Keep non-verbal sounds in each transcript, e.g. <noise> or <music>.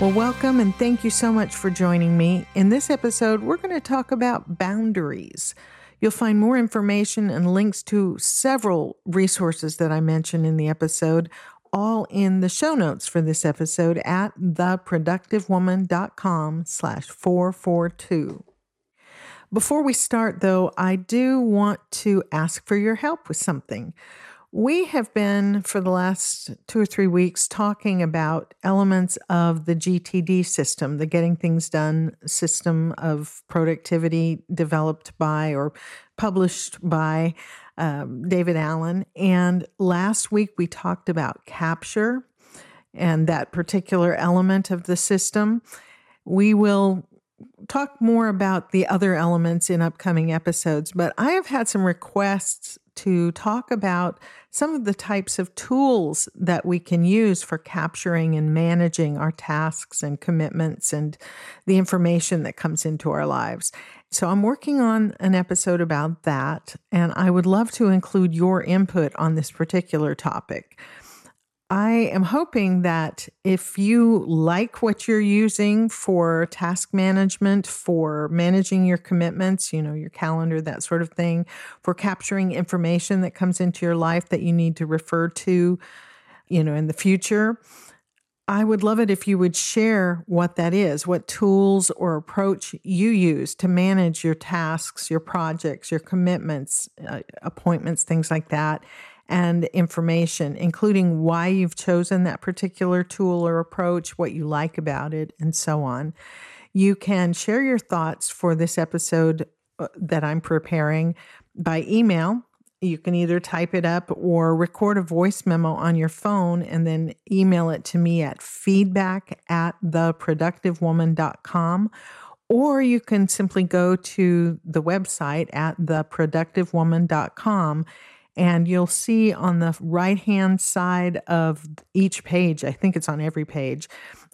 Well, welcome and thank you so much for joining me. In this episode, we're going to talk about boundaries. You'll find more information and links to several resources that I mentioned in the episode, all in the show notes for this episode at theproductivewoman.com slash 442. Before we start, though, I do want to ask for your help with something. We have been, for the last two or three weeks, talking about elements of the GTD system, the Getting Things Done system of productivity developed by or published by um, David Allen. And last week we talked about capture and that particular element of the system. We will talk more about the other elements in upcoming episodes, but I have had some requests to talk about some of the types of tools that we can use for capturing and managing our tasks and commitments and the information that comes into our lives. So, I'm working on an episode about that, and I would love to include your input on this particular topic. I am hoping that if you like what you're using for task management, for managing your commitments, you know, your calendar, that sort of thing, for capturing information that comes into your life that you need to refer to, you know, in the future, I would love it if you would share what that is, what tools or approach you use to manage your tasks, your projects, your commitments, uh, appointments, things like that and information, including why you've chosen that particular tool or approach, what you like about it, and so on. You can share your thoughts for this episode uh, that I'm preparing by email. You can either type it up or record a voice memo on your phone and then email it to me at feedback at theproductivewoman.com. Or you can simply go to the website at theproductivewoman.com and you'll see on the right hand side of each page, I think it's on every page,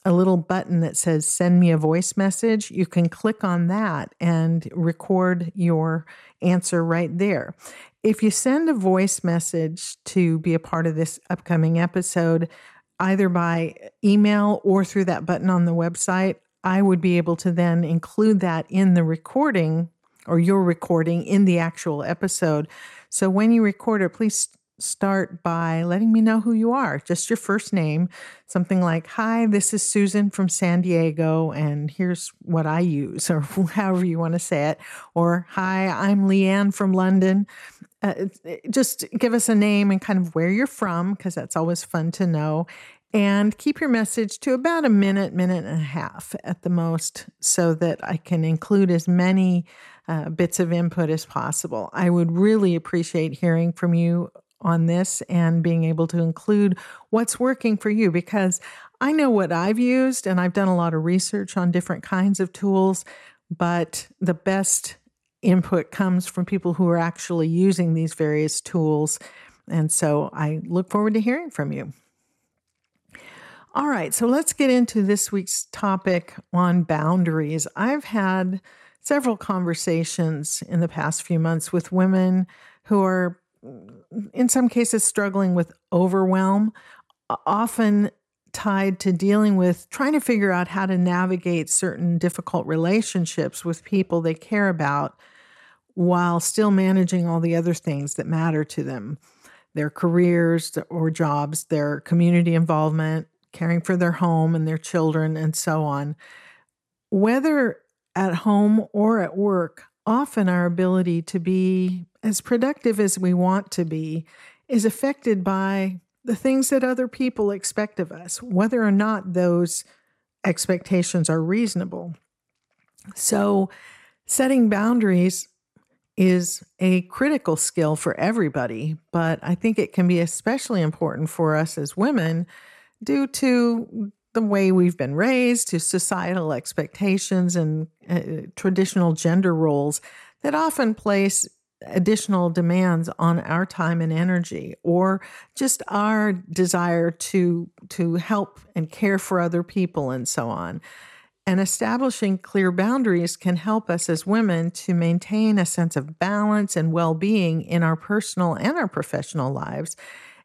a little button that says send me a voice message. You can click on that and record your answer right there. If you send a voice message to be a part of this upcoming episode, either by email or through that button on the website, I would be able to then include that in the recording or your recording in the actual episode so when you record it, please start by letting me know who you are, just your first name, something like, Hi, this is Susan from San Diego, and here's what I use, <laughs> or however you want to say it, or Hi, I'm Leanne from London. Uh, just give us a name and kind of where you're from, because that's always fun to know. And keep your message to about a minute, minute and a half at the most, so that I can include as many uh, bits of input as possible. I would really appreciate hearing from you on this and being able to include what's working for you because I know what I've used and I've done a lot of research on different kinds of tools, but the best input comes from people who are actually using these various tools. And so I look forward to hearing from you. All right, so let's get into this week's topic on boundaries. I've had several conversations in the past few months with women who are, in some cases, struggling with overwhelm, often tied to dealing with trying to figure out how to navigate certain difficult relationships with people they care about while still managing all the other things that matter to them their careers or jobs, their community involvement, caring for their home and their children, and so on. Whether at home or at work, often our ability to be as productive as we want to be is affected by the things that other people expect of us, whether or not those expectations are reasonable. So, setting boundaries is a critical skill for everybody, but I think it can be especially important for us as women due to the way we've been raised to societal expectations and uh, traditional gender roles that often place additional demands on our time and energy or just our desire to to help and care for other people and so on. And establishing clear boundaries can help us as women to maintain a sense of balance and well-being in our personal and our professional lives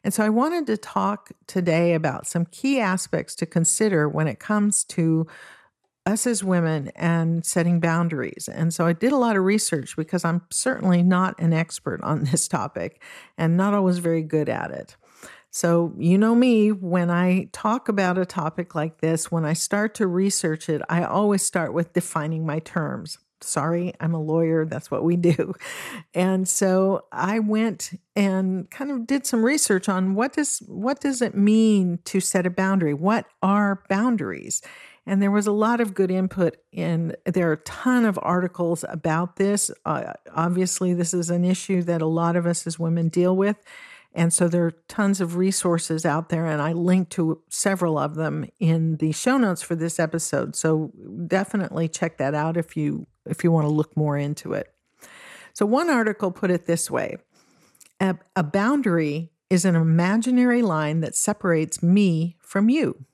and so I wanted to talk today about some key aspects to consider when it comes to us as women and setting boundaries. And so I did a lot of research because I'm certainly not an expert on <laughs> this topic and not always very good at it. So, you know me, when I talk about a topic like this, when I start to research it, I always start with defining my terms. Sorry, I'm a lawyer. That's what we do. And so I went and kind of did some research on what does what does it mean to set a boundary? What are boundaries? And there was a lot of good input in there are a ton of articles about this. Uh, obviously, this is an issue that a lot of us as women deal with. And so there are tons of resources out there, and I linked to several of them in the show notes for this episode. So definitely check that out if you if you want to look more into it. So one article put it this way: a, a boundary is an imaginary line that separates me from you.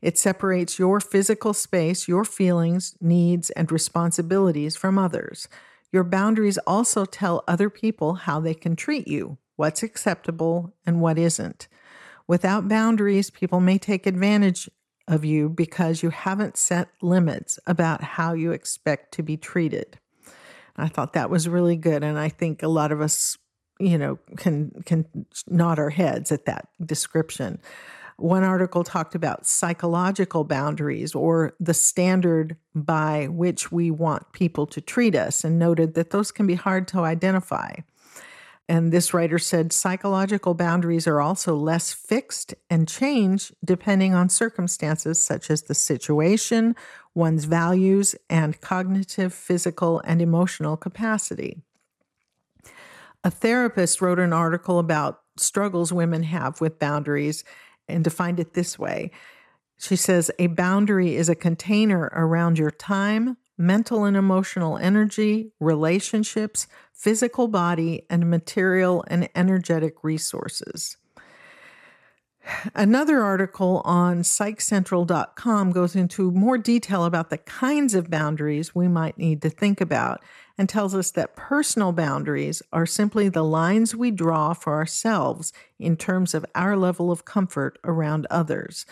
It separates your physical space, your feelings, needs, and responsibilities from others. Your boundaries also tell other people how they can treat you, what's acceptable, and what isn't. Without boundaries, people may take advantage of you because you haven't set limits about how you expect to be treated. I thought that was really good. And I think a lot of us, you know, can can nod our heads at that description. One article talked about psychological boundaries or the standard by which we want people to treat us and noted that those can be hard to identify. And this writer said psychological boundaries are also less fixed and change depending on circumstances such as the situation, one's values, and cognitive, physical, and emotional capacity. A therapist wrote an article about struggles women have with boundaries and defined it this way. She says a boundary is a container around your time, mental and emotional energy, relationships, physical body, and material and energetic resources. Another article on psychcentral.com goes into more detail about the kinds of boundaries we might need to think about and tells us that personal boundaries are simply the lines we draw for ourselves in terms of our level of comfort around others.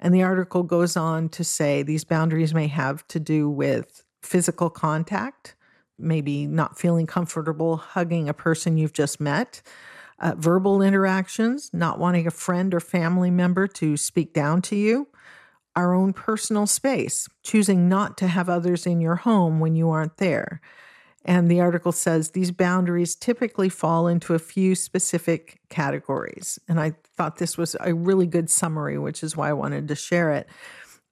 And the article goes on to say these boundaries may have to do with physical contact, maybe not feeling comfortable hugging a person you've just met, uh, verbal interactions, not wanting a friend or family member to speak down to you, our own personal space, choosing not to have others in your home when you aren't there. And the article says these boundaries typically fall into a few specific categories. And I thought this was a really good summary, which is why I wanted to share it.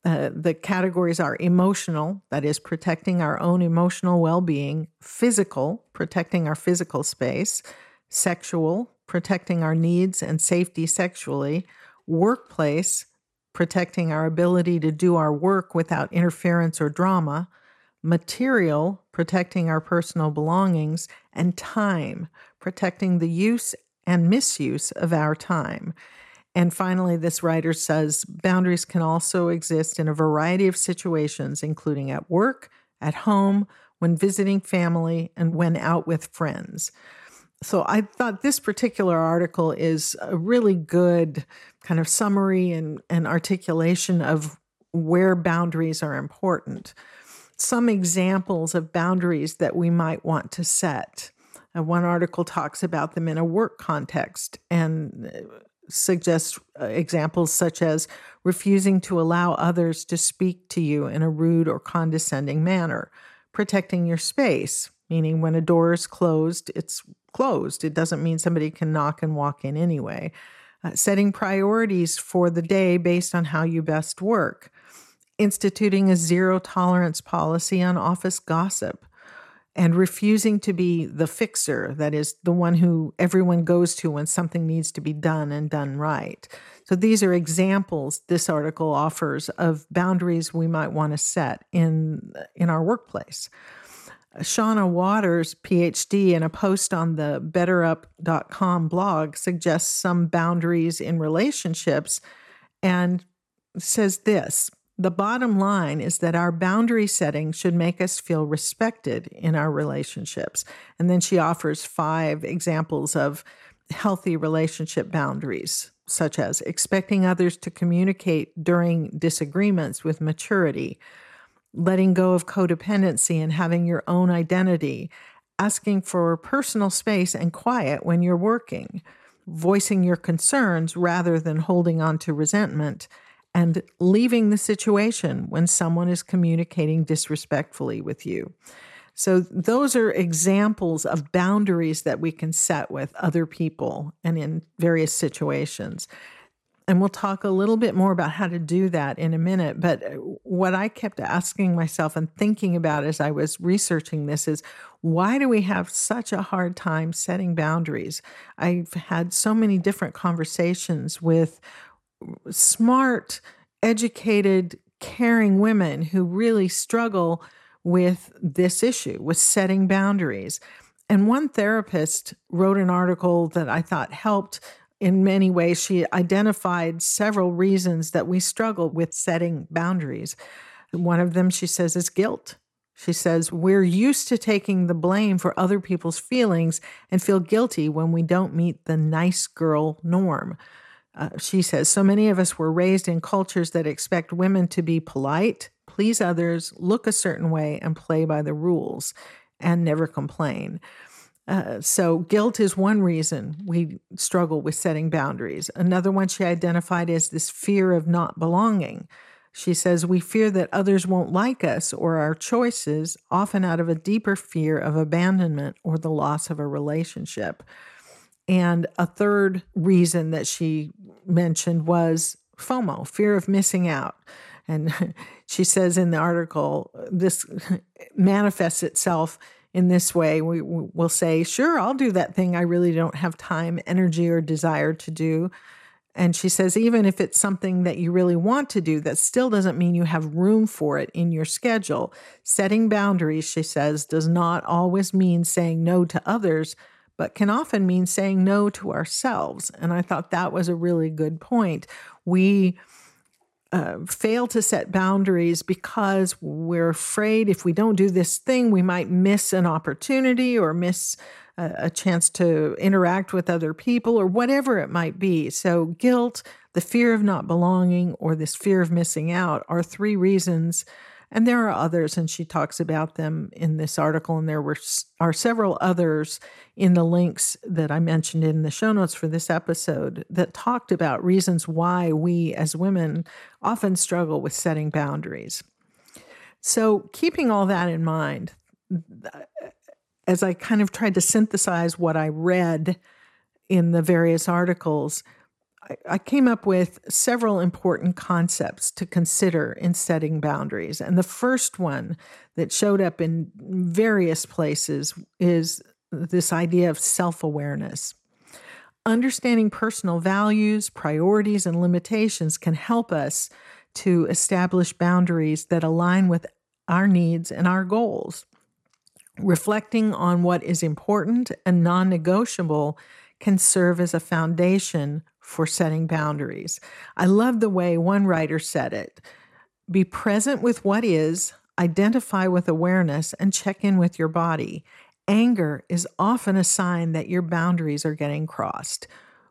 Uh, the categories are emotional, that is, protecting our own emotional well being, physical, protecting our physical space, sexual, protecting our needs and safety sexually, workplace, protecting our ability to do our work without interference or drama, material, protecting our personal belongings, and time, protecting the use and misuse of our time. And finally, this writer says boundaries can also exist in a variety of situations, including at work, at home, when visiting family, and when out with friends. So I thought this particular article is a really good kind of summary and, and articulation of where boundaries are important. Some examples of boundaries that we might want to set. Uh, one article talks about them in a work context and uh, suggests uh, examples such as refusing to allow others to speak to you in a rude or condescending manner, protecting your space, meaning when a door is closed, it's closed. It doesn't mean somebody can knock and walk in anyway. Uh, setting priorities for the day based on how you best work, instituting a zero tolerance policy on office gossip, and refusing to be the fixer, that is, the one who everyone goes to when something needs to be done and done right. So these are examples this article offers of boundaries we might want to set in, in our workplace. Shonna Waters, PhD, in a post on the betterup.com blog suggests some boundaries in relationships and says this the bottom line is that our boundary setting should make us feel respected in our relationships. And then she offers five examples of healthy relationship boundaries, such as expecting others to communicate during disagreements with maturity, letting go of codependency and having your own identity, asking for personal space and quiet when you're working, voicing your concerns rather than holding on to resentment and leaving the situation when someone is communicating disrespectfully with you. So, those are examples of boundaries that we can set with other people and in various situations. And we'll talk a little bit more about how to do that in a minute. But what I kept asking myself and thinking about as I was researching this is why do we have such a hard time setting boundaries? I've had so many different conversations with smart, educated, caring women who really struggle with this issue, with setting boundaries. And one therapist wrote an article that I thought helped in many ways. She identified several reasons that we struggle with setting boundaries. One of them, she says, is guilt. She says, We're used to taking the blame for other people's feelings and feel guilty when we don't meet the nice girl norm. Uh, she says, so many of us were raised in cultures that expect women to be polite, please others, look a certain way, and play by the rules and never complain. Uh, so, guilt is one reason we struggle with setting boundaries. Another one she identified is this fear of not belonging. She says, We fear that others won't like us or our choices, often out of a deeper fear of abandonment or the loss of a relationship. And a third reason that she mentioned was FOMO, fear of missing out. And <laughs> she says in the article, this <laughs> manifests itself in this way. We will say, Sure, I'll do that thing I really don't have time, energy, or desire to do. And she says, even if it's something that you really want to do, that still doesn't mean you have room for it in your schedule. Setting boundaries, she says, does not always mean saying no to others, but can often mean saying no to ourselves. And I thought that was a really good point. We uh, fail to set boundaries because we're afraid if we don't do this thing, we might miss an opportunity or miss a, a chance to interact with other people or whatever it might be. So, guilt, the fear of not belonging, or this fear of missing out are three reasons and there are others, and she talks about them in this article. And there were are several others in the links that I mentioned in the show notes for this episode that talked about reasons why we as women often struggle with setting boundaries. So, keeping all that in mind, uh, as I kind of tried to synthesize what I read in the various articles, I came up with several important concepts to consider in setting boundaries. And the first one that showed up in various places is this idea of self awareness. Understanding personal values, priorities, and limitations can help us to establish boundaries that align with our needs and our goals. Reflecting on what is important and non negotiable can serve as a foundation for setting boundaries. I love the way one writer said it be present with what is, identify with awareness, and check in with your body. Anger is often a sign that your boundaries are getting crossed.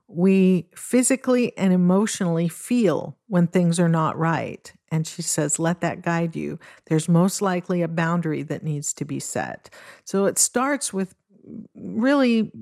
We physically and emotionally feel when things are not right. And she says, let that guide you. There's most likely a boundary that needs to be set. So it starts with really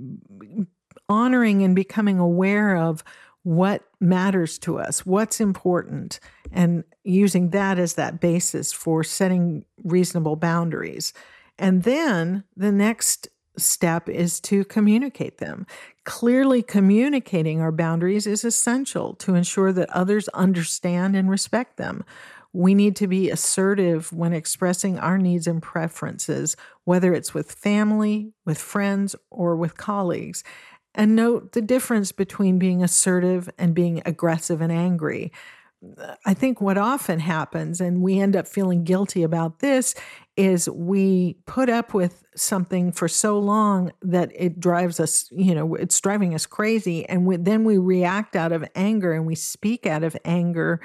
honoring and becoming aware of what matters to us, what's important, and using that as that basis for setting reasonable boundaries. And then the next step is to communicate them. Clearly communicating our boundaries is essential to ensure that others understand and respect them. We need to be assertive when expressing our needs and preferences, whether it's with family, with friends, or with colleagues. And note the difference between being assertive and being aggressive and angry. I think what often happens, and we end up feeling guilty about this, is we put up with something for so long that it drives us, you know, it's driving us crazy. And we, then we react out of anger and we speak out of anger,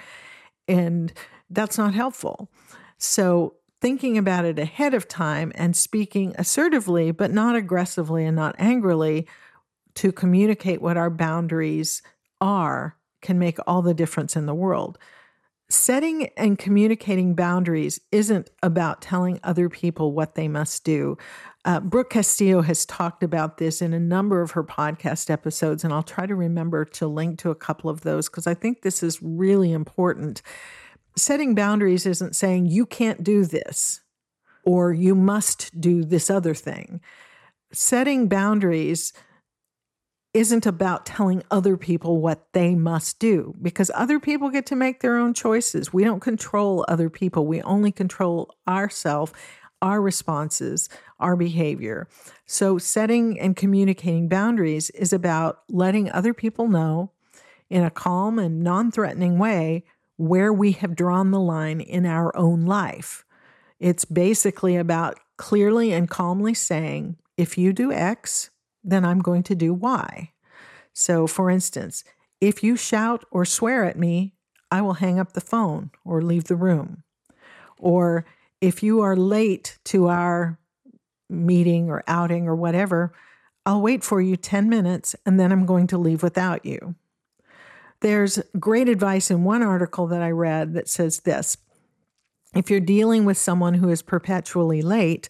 and that's not helpful. So, thinking about it ahead of time and speaking assertively, but not aggressively and not angrily to communicate what our boundaries are can make all the difference in the world setting and communicating boundaries isn't about telling other people what they must do. Uh, Brooke Castillo has talked about this in a number of her podcast episodes, and I'll try to remember to link to a couple of those because I think this is really important. Setting boundaries isn't saying you can't do this or you must do this other thing. Setting boundaries isn't about telling other people what they must do because other people get to make their own choices. We don't control other people, we only control ourselves, our responses, our behavior. So, setting and communicating boundaries is about letting other people know in a calm and non threatening way where we have drawn the line in our own life. It's basically about clearly and calmly saying, if you do X, then I'm going to do Y. So, for instance, if you shout or swear at me, I will hang up the phone or leave the room. Or if you are late to our meeting or outing or whatever, I'll wait for you 10 minutes and then I'm going to leave without you. There's great advice in one article that I read that says this If you're dealing with someone who is perpetually late,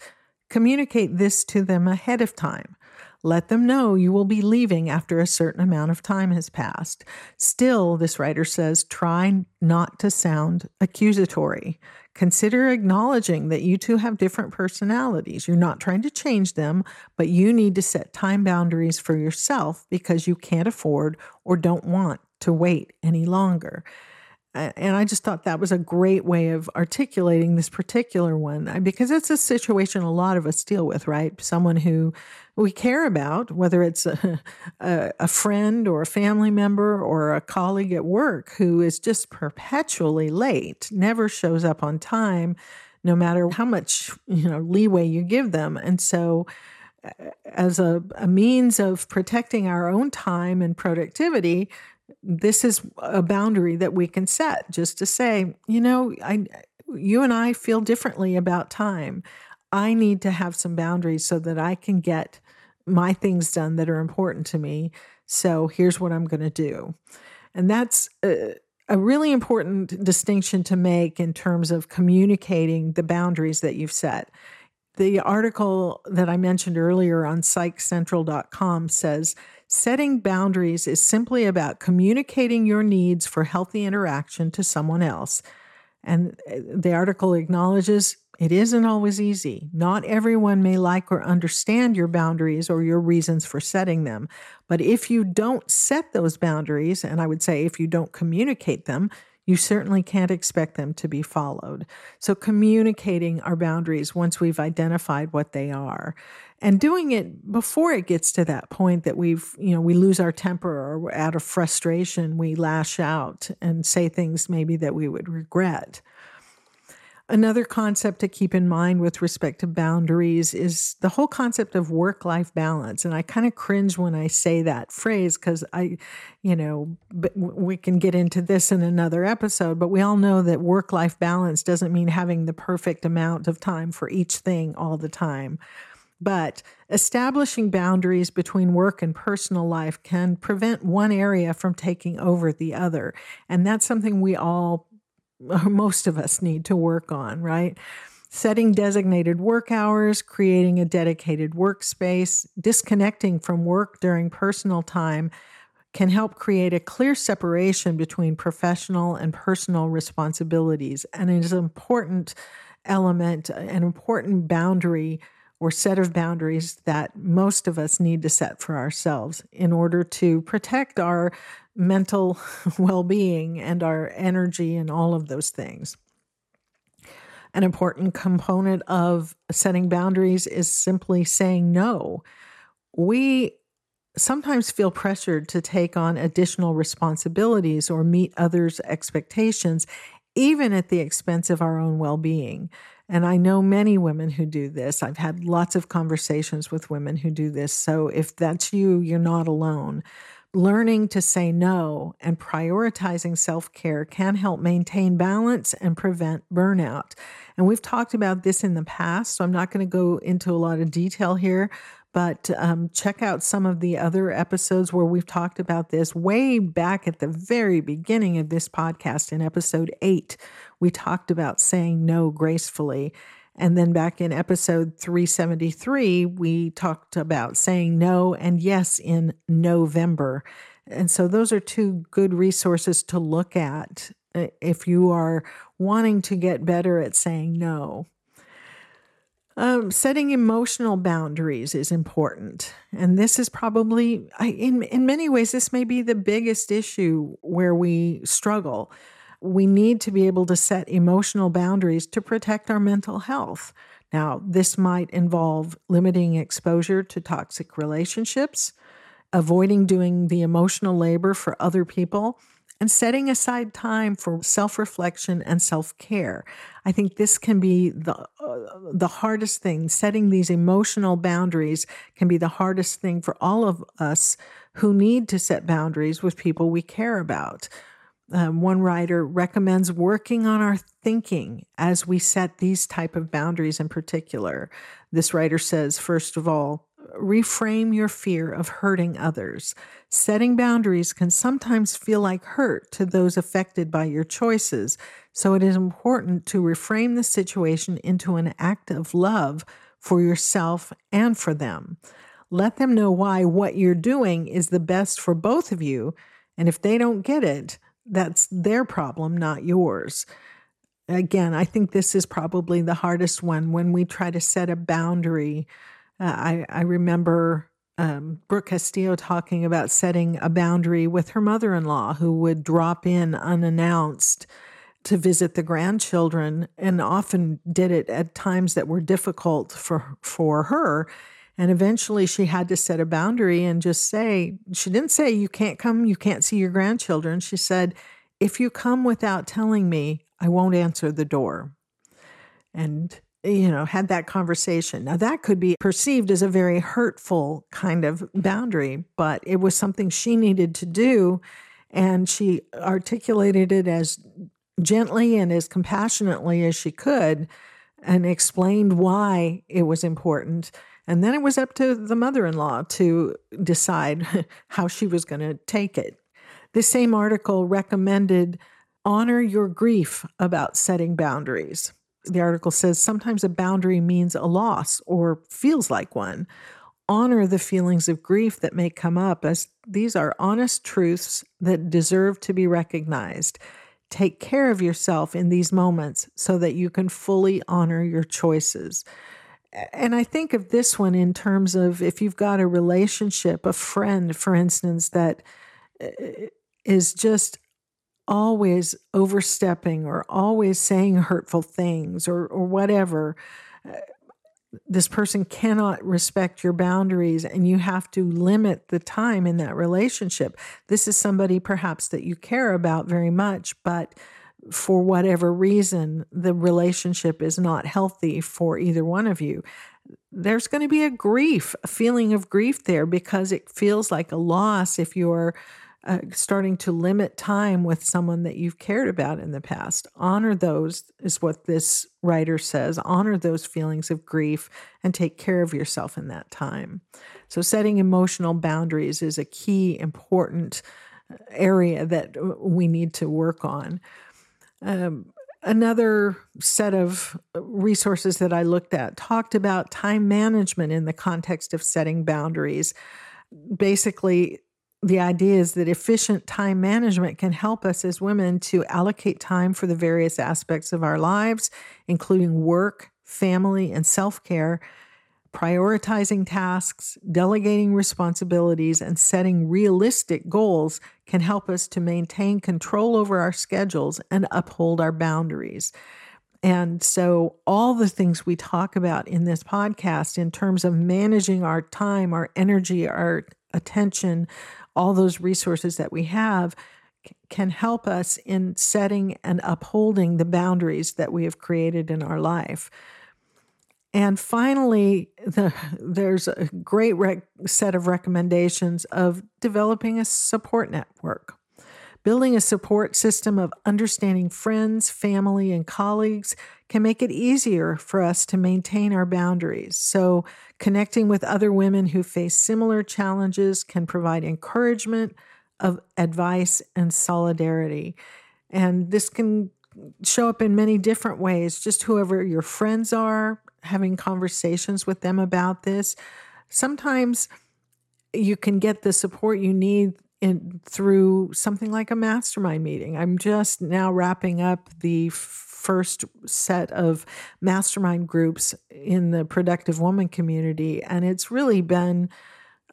communicate this to them ahead of time. Let them know you will be leaving after a certain amount of time has passed. Still, this writer says, try not to sound accusatory. Consider acknowledging that you two have different personalities. You're not trying to change them, but you need to set time boundaries for yourself because you can't afford or don't want to wait any longer. And I just thought that was a great way of articulating this particular one uh, because it's a situation a lot of us deal with, right? Someone who we care about, whether it's <laughs> a, a, friend or a family member or a colleague at work who is just perpetually late, never shows up on time, no matter how much you know leeway you give them. And so, uh, as a, a means of protecting our own time and productivity, this is a boundary that we can set just to say, you know, I you and I feel differently about time. I need to have some boundaries so that I can get my things done that are important to me. So here's what I'm going to do. And that's a, a, really important distinction to make in terms of communicating the boundaries that you've set. The article that I mentioned earlier on psychcentral.com says setting boundaries is simply about communicating your needs for healthy interaction to someone else. And uh, the article acknowledges it isn't always easy. Not everyone may like or understand your boundaries or your reasons for setting them. But if you don't set those boundaries, and I would say if you don't communicate them, you certainly can't expect them to be followed. So, communicating our boundaries once we've identified what they are and doing it before it gets to that point that we've, you know, we lose our temper or out of frustration, we lash out and say things maybe that we would regret. Another concept to keep in mind with respect to boundaries is the whole concept of work life balance. And I kind of cringe when I say that phrase because I, you know, we can get into this in another episode, but we all know that work life balance doesn't mean having the perfect amount of time for each thing all the time. But establishing boundaries between work and personal life can prevent one area from taking over the other. And that's something we all <laughs> most of us need to work on, right? Setting designated work hours, creating a dedicated workspace, disconnecting from work during personal time can help create a clear separation between professional and personal responsibilities. And is an important element, an important boundary or set of boundaries that most of us need to set for ourselves in order to protect our mental <laughs> well being and our energy and all of those things. An important component of setting boundaries is simply saying no. We sometimes feel pressured to take on additional responsibilities or meet others' expectations, even at the expense of our own well being. And I know many women who do this. I've had lots of conversations with women who do this. So if that's you, you're not alone. Learning to say no and prioritizing self care can help maintain balance and prevent burnout. And we've talked about this in the past, so I'm not going to go into a lot of detail here, but um, check out some of the other episodes where we've talked about this way back at the very beginning of this podcast in episode eight. We talked about saying no gracefully. And then back in episode 373, we talked about saying no and yes in November. And so those are two good resources to look at uh, if you are wanting to get better at saying no. Um, setting emotional boundaries is important. And this is probably, in, in many ways, this may be the biggest issue where we struggle we need to be able to set emotional boundaries to protect our mental health. Now, this might involve limiting exposure to toxic relationships, avoiding doing the emotional labor for other people, and setting aside time for self-reflection and self-care. I think this can be the uh, the hardest thing. Setting these emotional boundaries can be the hardest thing for all of us who need to set boundaries with people we care about. Um, one writer recommends working on our thinking as we set these type of boundaries in particular. This writer says, first of all, reframe your fear of hurting others. Setting boundaries can sometimes feel like hurt to those affected by your choices, so it is important to reframe the situation into an act of love for yourself and for them. Let them know why what you're doing is the best for both of you, and if they don't get it, that's their problem, not yours. Again, I think this is probably the hardest one when we try to set a boundary. Uh, I, I remember um, Brooke Castillo talking about setting a boundary with her mother in law who would drop in unannounced to visit the grandchildren and often did it at times that were difficult for for her and eventually she had to set a boundary and just say, she didn't say, you can't come, you can't see your grandchildren. She said, if you come without telling me, I won't answer the door. And, you know, had that conversation. Now, that could be perceived as a very hurtful kind of boundary, but it was something she needed to do. And she articulated it as gently and as compassionately as she could and explained why it was important. And then it was up to the mother in law to decide <laughs> how she was going to take it. This same article recommended honor your grief about setting boundaries. The article says sometimes a boundary means a loss or feels like one. Honor the feelings of grief that may come up, as these are honest truths that deserve to be recognized. Take care of yourself in these moments so that you can fully honor your choices and I think of this one in terms of if you've got a relationship, a friend, for instance, that uh, just always overstepping or always saying hurtful things or, or whatever. Uh, this person cannot respect your boundaries and you have to limit the time in that relationship. This is somebody perhaps that you care about very much, but for whatever reason the relationship is not healthy for either one of you, there's going to be a grief, a feeling of grief there because it feels like a loss if you're uh, starting to limit time with someone that you've cared about in the past. Honor those, is what this writer says. Honor those feelings of grief and take care of yourself in that time. So, setting emotional boundaries is a key, important uh, area that uh, we need to work on. Um, another set of resources that I looked at talked about time management in the context of setting boundaries. Basically, the idea is that efficient time management can help us as women to allocate time for the various aspects of our lives, including work, family, and self care Prioritizing tasks, delegating responsibilities, and setting realistic goals can help us to maintain control over our schedules and uphold our boundaries. And so, all the things we talk about in this podcast in terms of managing our time, our energy, our attention, all those resources that we have can help us in setting and upholding the boundaries that we have created in our life. And finally, the, there's a great rec- set of recommendations of developing a support network. Building a support system of understanding friends, family, and colleagues can make it easier for us to maintain our boundaries. So, connecting with other women who face similar challenges can provide encouragement, of advice and solidarity. And this can show up in many different ways. Just whoever your friends are, having conversations with them about this. Sometimes you can get the support you need in, through something like a mastermind meeting. I'm just now wrapping up the first set of mastermind groups in the productive woman community, and it's really been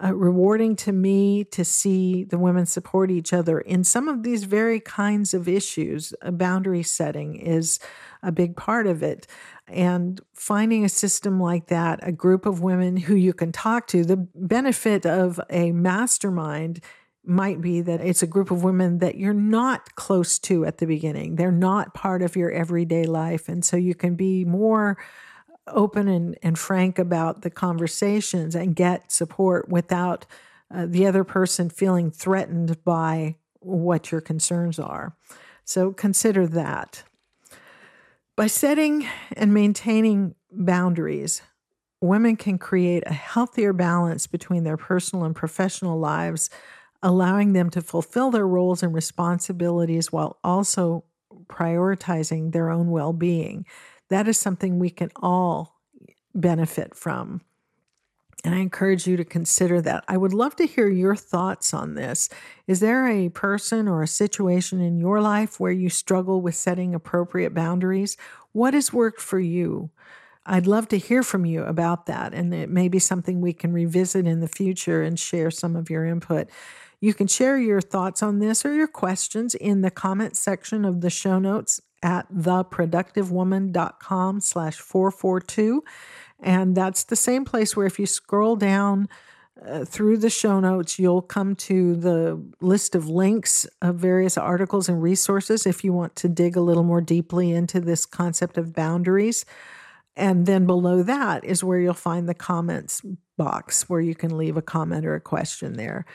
uh, rewarding to me to see the women support each other in some of these very kinds of issues. A boundary setting is a big part of it. And finding a system like that, a group of women who you can talk to, the benefit of a mastermind might be that it's a group of women that you're not close to at the beginning. They're not part of your everyday life. And so you can be more open and, and frank about the conversations and get support without uh, the other person feeling threatened by what your concerns are. So consider that. By setting and maintaining boundaries, women can create a healthier balance between their personal and professional lives, allowing them to fulfill their roles and responsibilities while also prioritizing their own well being that is something we can all benefit from. And I encourage you to consider that. I would love to hear your thoughts on this. Is there a person or a situation in your life where you struggle with setting appropriate boundaries? What has worked for you? I'd love to hear from you about that. And it may be something we can revisit in the future and share some of your input. You can share your thoughts on this or your questions in the comment section of the show notes at theproductivewoman.com slash 442. And that's the same place where if you scroll down uh, through the show notes, you'll come to the list of links of various articles and resources if you want to dig a little more deeply into this concept of boundaries. And then below that is where you'll find the comments box where you can leave a comment or a question there.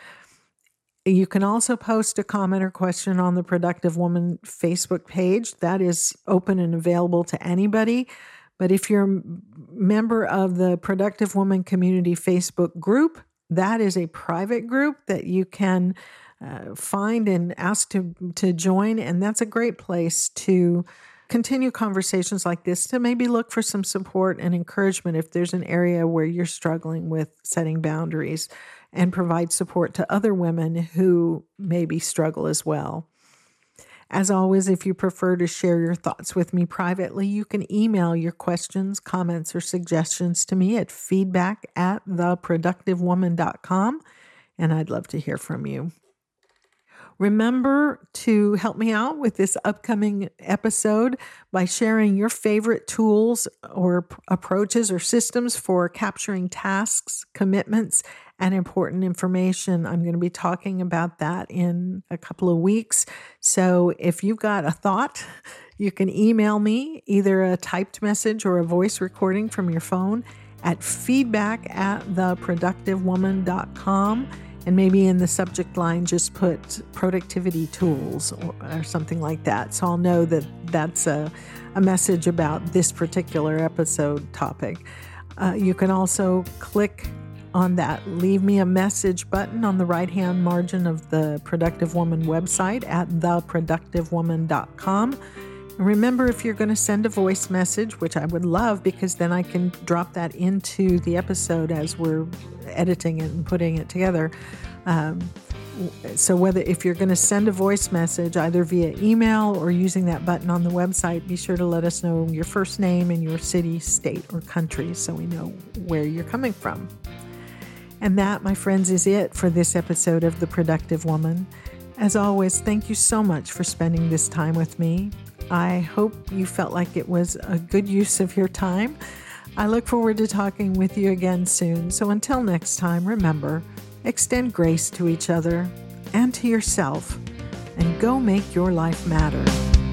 You can also post a comment or question on the Productive Woman Facebook page. That is open and available to anybody. But if you're a member of the Productive Woman Community Facebook group, that is a private group that you can uh, find and ask to, to join. And that's a great place to continue conversations like this to maybe look for some support and encouragement if there's an area where you're struggling with setting boundaries and provide support to other women who maybe struggle as well. As always, if you prefer to share your thoughts with me privately, you can email your questions, comments, or suggestions to me at feedback at theproductivewoman.com, and I'd love to hear from you. Remember to help me out with this upcoming episode by sharing your favorite tools or approaches or systems for capturing tasks, commitments, and important information. I'm going to be talking about that in a couple of weeks. So if you've got a thought, you can email me either a typed message or a voice recording from your phone at feedback at theproductivewoman.com and maybe in the subject line just put productivity tools or, or, something like that. So i'll know that that's a, a message about this particular episode topic. Uh, you can also click on that leave me a message button on the right hand margin of the productive woman website at theproductivewoman.com Remember, if you're going to send a voice message, which I would love because then I can drop that into the episode as we're editing it and putting it together. Um, so, whether if you're going to send a voice message either via email or using that button on the website, be sure to let us know your first name and your city, state, or country so we know where you're coming from. And that, my friends, is it for this episode of The Productive Woman. As always, thank you so much for spending this time with me. I hope you felt like it was a good use of your time. I look forward to talking with you again soon. So until next time, remember extend grace to each other and to yourself, and go make your life matter.